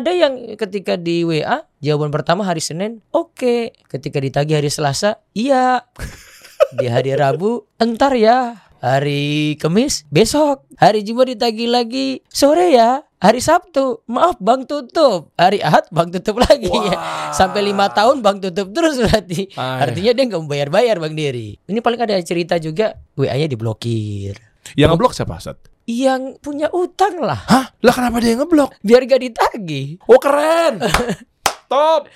ada yang ketika di WA jawaban pertama hari Senin, oke. Ketika ditagih hari Selasa, iya. di hari Rabu, entar ya. Hari Kamis, besok. Hari Jumat ditagih lagi, sore ya. Hari Sabtu, maaf bang tutup. Hari Ahad bang tutup lagi ya. Sampai lima tahun bang tutup terus berarti. Ay. Artinya dia nggak mau bayar-bayar bang Diri. Ini paling ada cerita juga WA-nya diblokir. Yang ngeblok siapa, Sat? Yang punya utang lah, Hah? Lah kenapa dia ngeblok? biar gak ditagih. Oh keren. Top.